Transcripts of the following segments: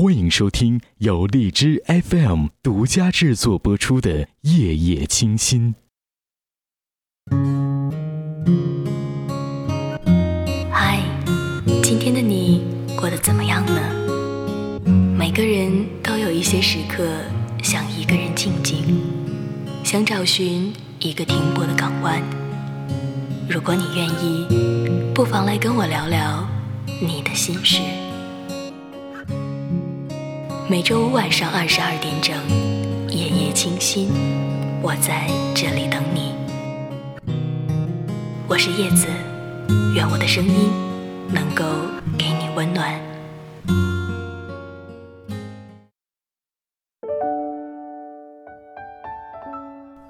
欢迎收听由荔枝 FM 独家制作播出的《夜夜清心》。嗨，今天的你过得怎么样呢？每个人都有一些时刻想一个人静静，想找寻一个停泊的港湾。如果你愿意，不妨来跟我聊聊你的心事。每周五晚上二十二点整，夜夜清心，我在这里等你。我是叶子，愿我的声音能够给你温暖。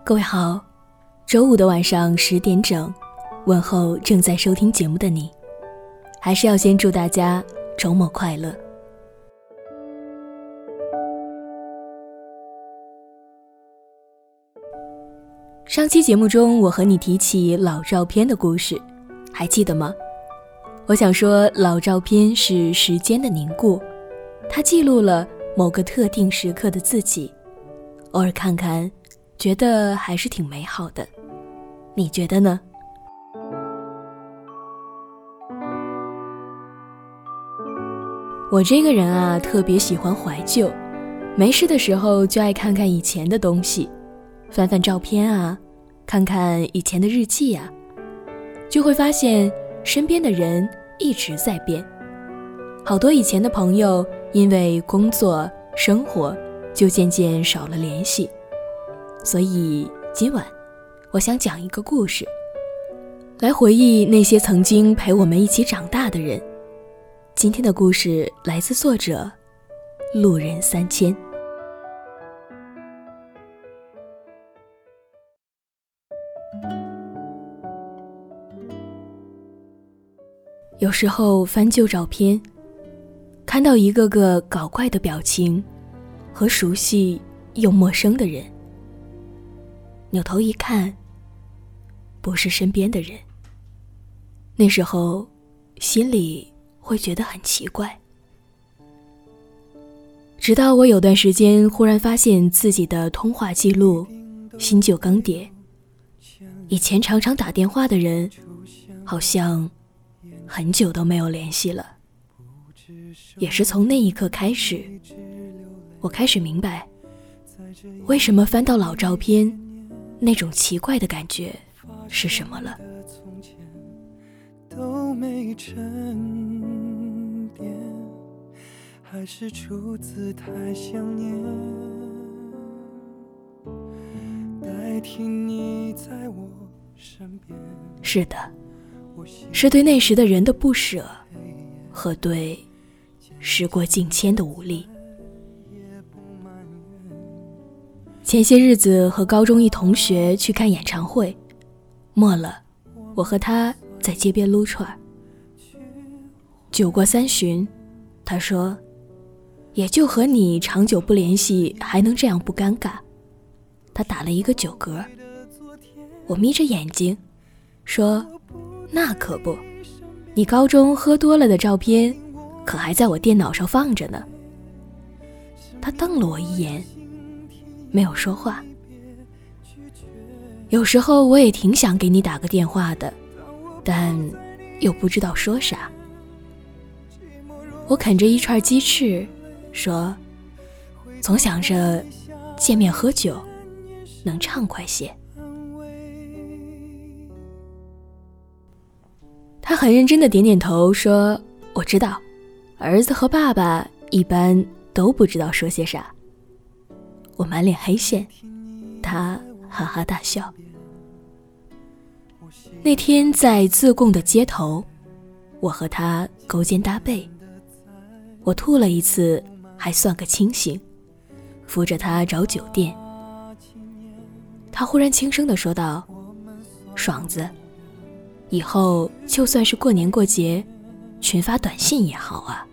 各位好，周五的晚上十点整，问候正在收听节目的你，还是要先祝大家周末快乐。上期节目中，我和你提起老照片的故事，还记得吗？我想说，老照片是时间的凝固，它记录了某个特定时刻的自己，偶尔看看，觉得还是挺美好的。你觉得呢？我这个人啊，特别喜欢怀旧，没事的时候就爱看看以前的东西。翻翻照片啊，看看以前的日记呀，就会发现身边的人一直在变。好多以前的朋友因为工作生活，就渐渐少了联系。所以今晚，我想讲一个故事，来回忆那些曾经陪我们一起长大的人。今天的故事来自作者路人三千。有时候翻旧照片，看到一个个搞怪的表情，和熟悉又陌生的人，扭头一看，不是身边的人。那时候，心里会觉得很奇怪。直到我有段时间忽然发现自己的通话记录新旧更迭，以前常常打电话的人，好像。很久都没有联系了，也是从那一刻开始，我开始明白，为什么翻到老照片，那种奇怪的感觉是什么了。是是的。是对那时的人的不舍，和对时过境迁的无力。前些日子和高中一同学去看演唱会，末了，我和他在街边撸串酒过三巡，他说：“也就和你长久不联系，还能这样不尴尬。”他打了一个酒嗝。我眯着眼睛，说。那可不，你高中喝多了的照片，可还在我电脑上放着呢。他瞪了我一眼，没有说话。有时候我也挺想给你打个电话的，但又不知道说啥。我啃着一串鸡翅，说：“总想着见面喝酒，能畅快些。”他很认真的点点头，说：“我知道，儿子和爸爸一般都不知道说些啥。”我满脸黑线，他哈哈大笑。那天在自贡的街头，我和他勾肩搭背，我吐了一次，还算个清醒，扶着他找酒店。他忽然轻声的说道：“爽子。”以后就算是过年过节，群发短信也好啊。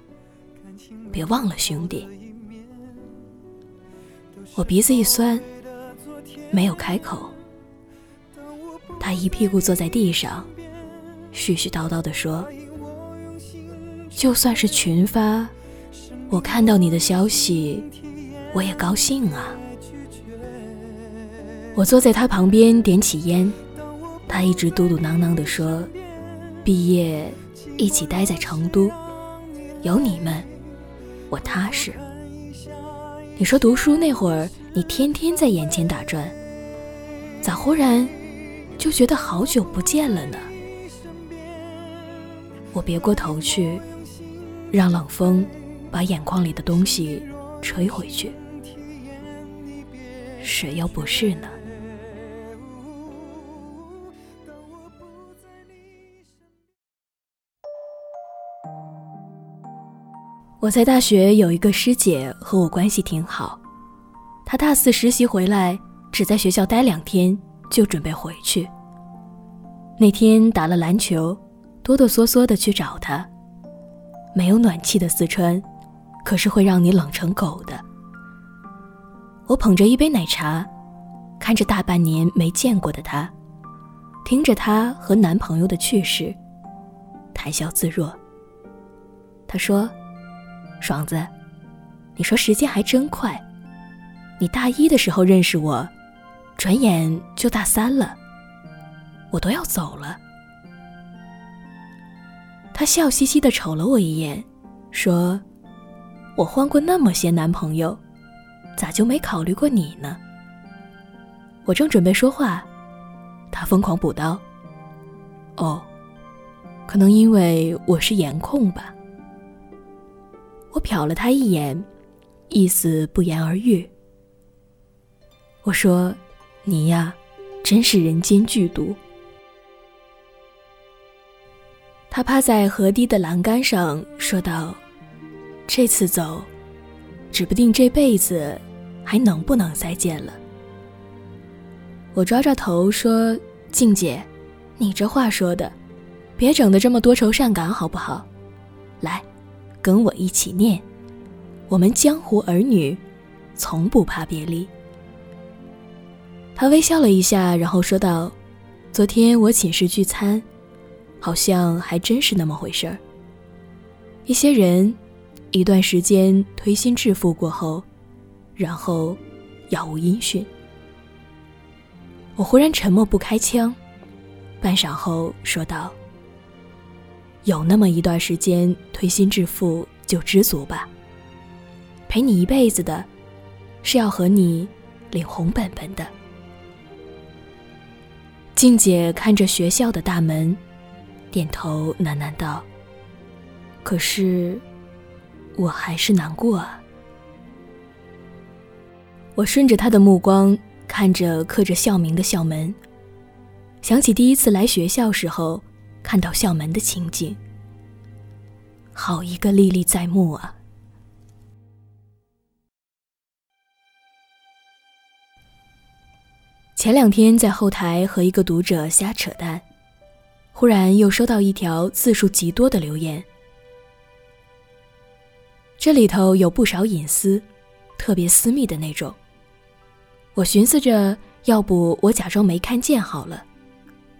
别忘了兄弟。我鼻子一酸，没有开口。他一屁股坐在地上，絮絮叨叨地说：“就算是群发，我看到你的消息，我也高兴啊。我坐在他旁边点起烟，他一直嘟嘟囔囔地说：“毕业一起待在成都，有你们，我踏实。”你说读书那会儿，你天天在眼前打转，咋忽然就觉得好久不见了呢？我别过头去，让冷风把眼眶里的东西吹回去。谁又不是呢？我在大学有一个师姐和我关系挺好，她大四实习回来，只在学校待两天就准备回去。那天打了篮球，哆哆嗦嗦的去找她。没有暖气的四川，可是会让你冷成狗的。我捧着一杯奶茶，看着大半年没见过的她，听着她和男朋友的趣事，谈笑自若。她说。爽子，你说时间还真快。你大一的时候认识我，转眼就大三了，我都要走了。他笑嘻嘻的瞅了我一眼，说：“我换过那么些男朋友，咋就没考虑过你呢？”我正准备说话，他疯狂补刀：“哦，可能因为我是颜控吧。”我瞟了他一眼，意思不言而喻。我说：“你呀，真是人间剧毒。”他趴在河堤的栏杆上说道：“这次走，指不定这辈子还能不能再见了。”我抓抓头说：“静姐，你这话说的，别整的这么多愁善感好不好？来。”跟我一起念，我们江湖儿女，从不怕别离。他微笑了一下，然后说道：“昨天我寝室聚餐，好像还真是那么回事儿。一些人，一段时间推心置腹过后，然后杳无音讯。”我忽然沉默不开腔，半晌后说道。有那么一段时间，推心置腹就知足吧。陪你一辈子的，是要和你领红本本的。静姐看着学校的大门，点头喃喃道：“可是，我还是难过啊。”我顺着她的目光看着刻着校名的校门，想起第一次来学校时候。看到校门的情景，好一个历历在目啊！前两天在后台和一个读者瞎扯淡，忽然又收到一条字数极多的留言，这里头有不少隐私，特别私密的那种。我寻思着，要不我假装没看见好了。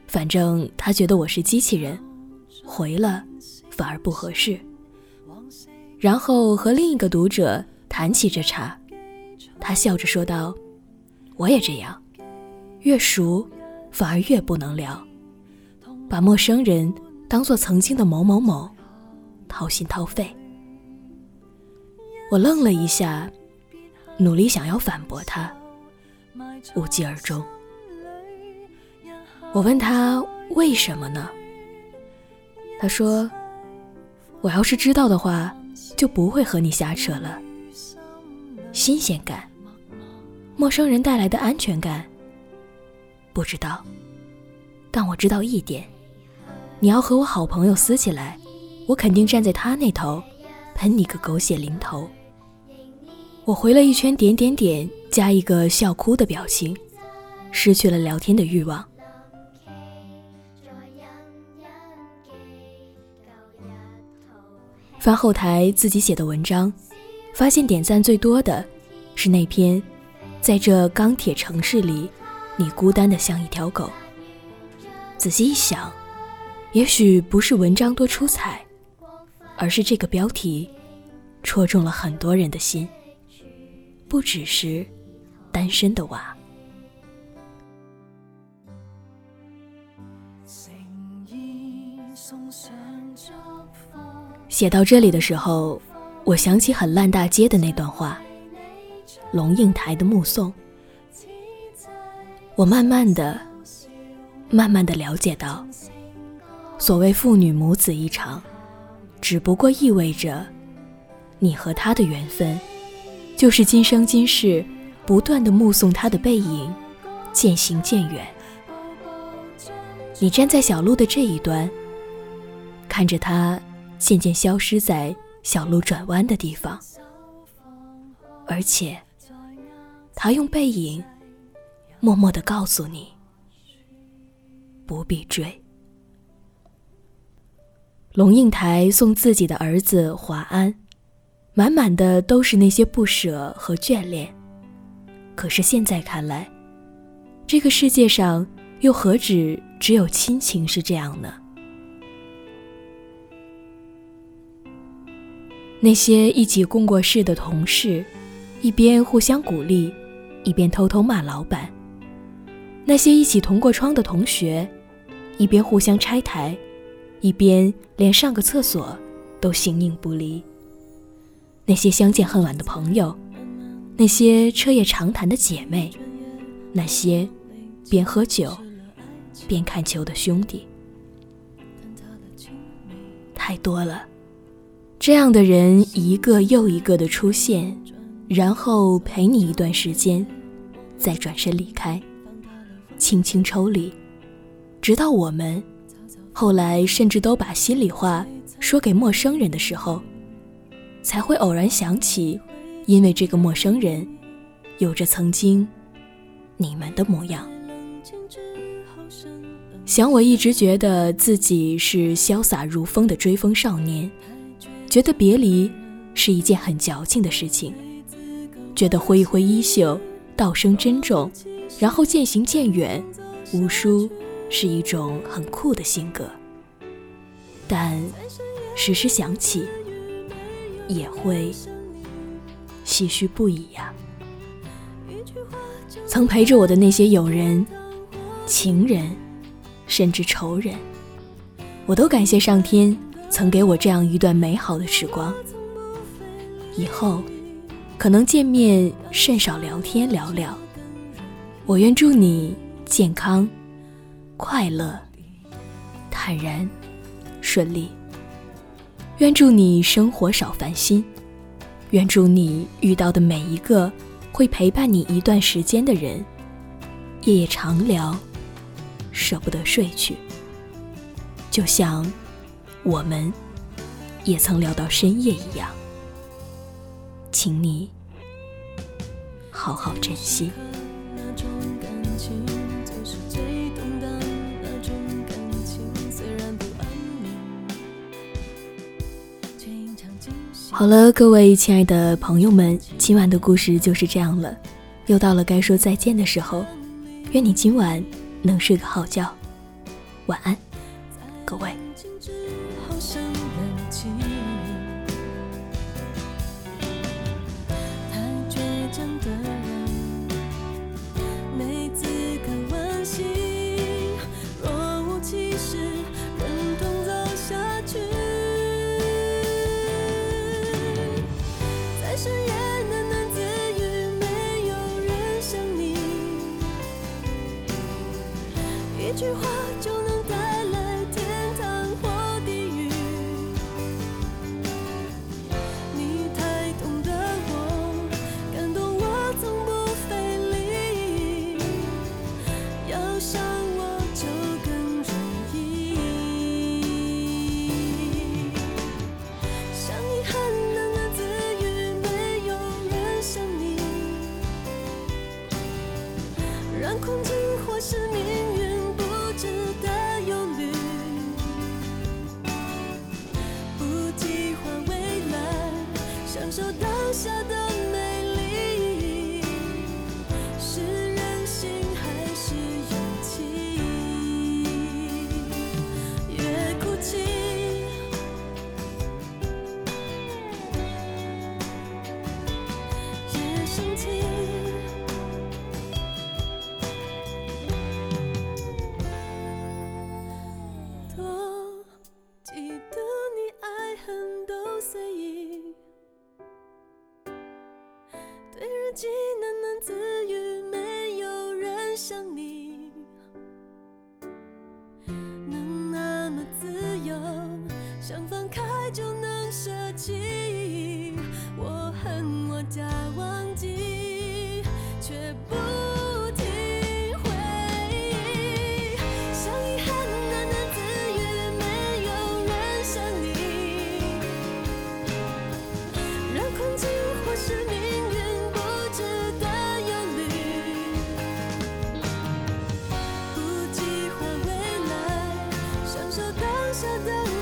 反正他觉得我是机器人，回了反而不合适。然后和另一个读者谈起这茬，他笑着说道：“我也这样，越熟反而越不能聊，把陌生人当做曾经的某某某，掏心掏肺。”我愣了一下，努力想要反驳他，无疾而终。我问他为什么呢？他说：“我要是知道的话，就不会和你瞎扯了。新鲜感，陌生人带来的安全感，不知道。但我知道一点，你要和我好朋友撕起来，我肯定站在他那头，喷你个狗血淋头。”我回了一圈点点点加一个笑哭的表情，失去了聊天的欲望。翻后台自己写的文章，发现点赞最多的是那篇，在这钢铁城市里，你孤单的像一条狗。仔细一想，也许不是文章多出彩，而是这个标题戳中了很多人的心，不只是单身的娃。写到这里的时候，我想起很烂大街的那段话：“龙应台的目送。”我慢慢的、慢慢的了解到，所谓父女母子一场，只不过意味着，你和他的缘分，就是今生今世不断的目送他的背影，渐行渐远。你站在小路的这一端，看着他渐渐消失在小路转弯的地方，而且，他用背影。默默的告诉你，不必追。龙应台送自己的儿子华安，满满的都是那些不舍和眷恋。可是现在看来，这个世界上又何止只有亲情是这样呢？那些一起共过事的同事，一边互相鼓励，一边偷偷骂老板。那些一起同过窗的同学，一边互相拆台，一边连上个厕所都形影不离。那些相见恨晚的朋友，那些彻夜长谈的姐妹，那些边喝酒边看球的兄弟，太多了。这样的人一个又一个的出现，然后陪你一段时间，再转身离开。轻轻抽离，直到我们后来甚至都把心里话说给陌生人的时候，才会偶然想起，因为这个陌生人有着曾经你们的模样。想我一直觉得自己是潇洒如风的追风少年，觉得别离是一件很矫情的事情，觉得挥一挥衣袖，道声珍重。然后渐行渐远，无书是一种很酷的性格，但时时想起，也会唏嘘不已呀。曾陪着我的那些友人、情人，甚至仇人，我都感谢上天曾给我这样一段美好的时光。以后可能见面甚少聊天聊聊。我愿祝你健康、快乐、坦然、顺利。愿祝你生活少烦心。愿祝你遇到的每一个会陪伴你一段时间的人，夜夜长聊，舍不得睡去。就像我们也曾聊到深夜一样，请你好好珍惜。好了，各位亲爱的朋友们，今晚的故事就是这样了，又到了该说再见的时候，愿你今晚能睡个好觉，晚安，各位。想放开就能舍弃，我恨我假忘记，却不停回忆。像遗憾的男自也没有人想你，让困境或是命运不值得忧虑，不计划未来，享受当下的。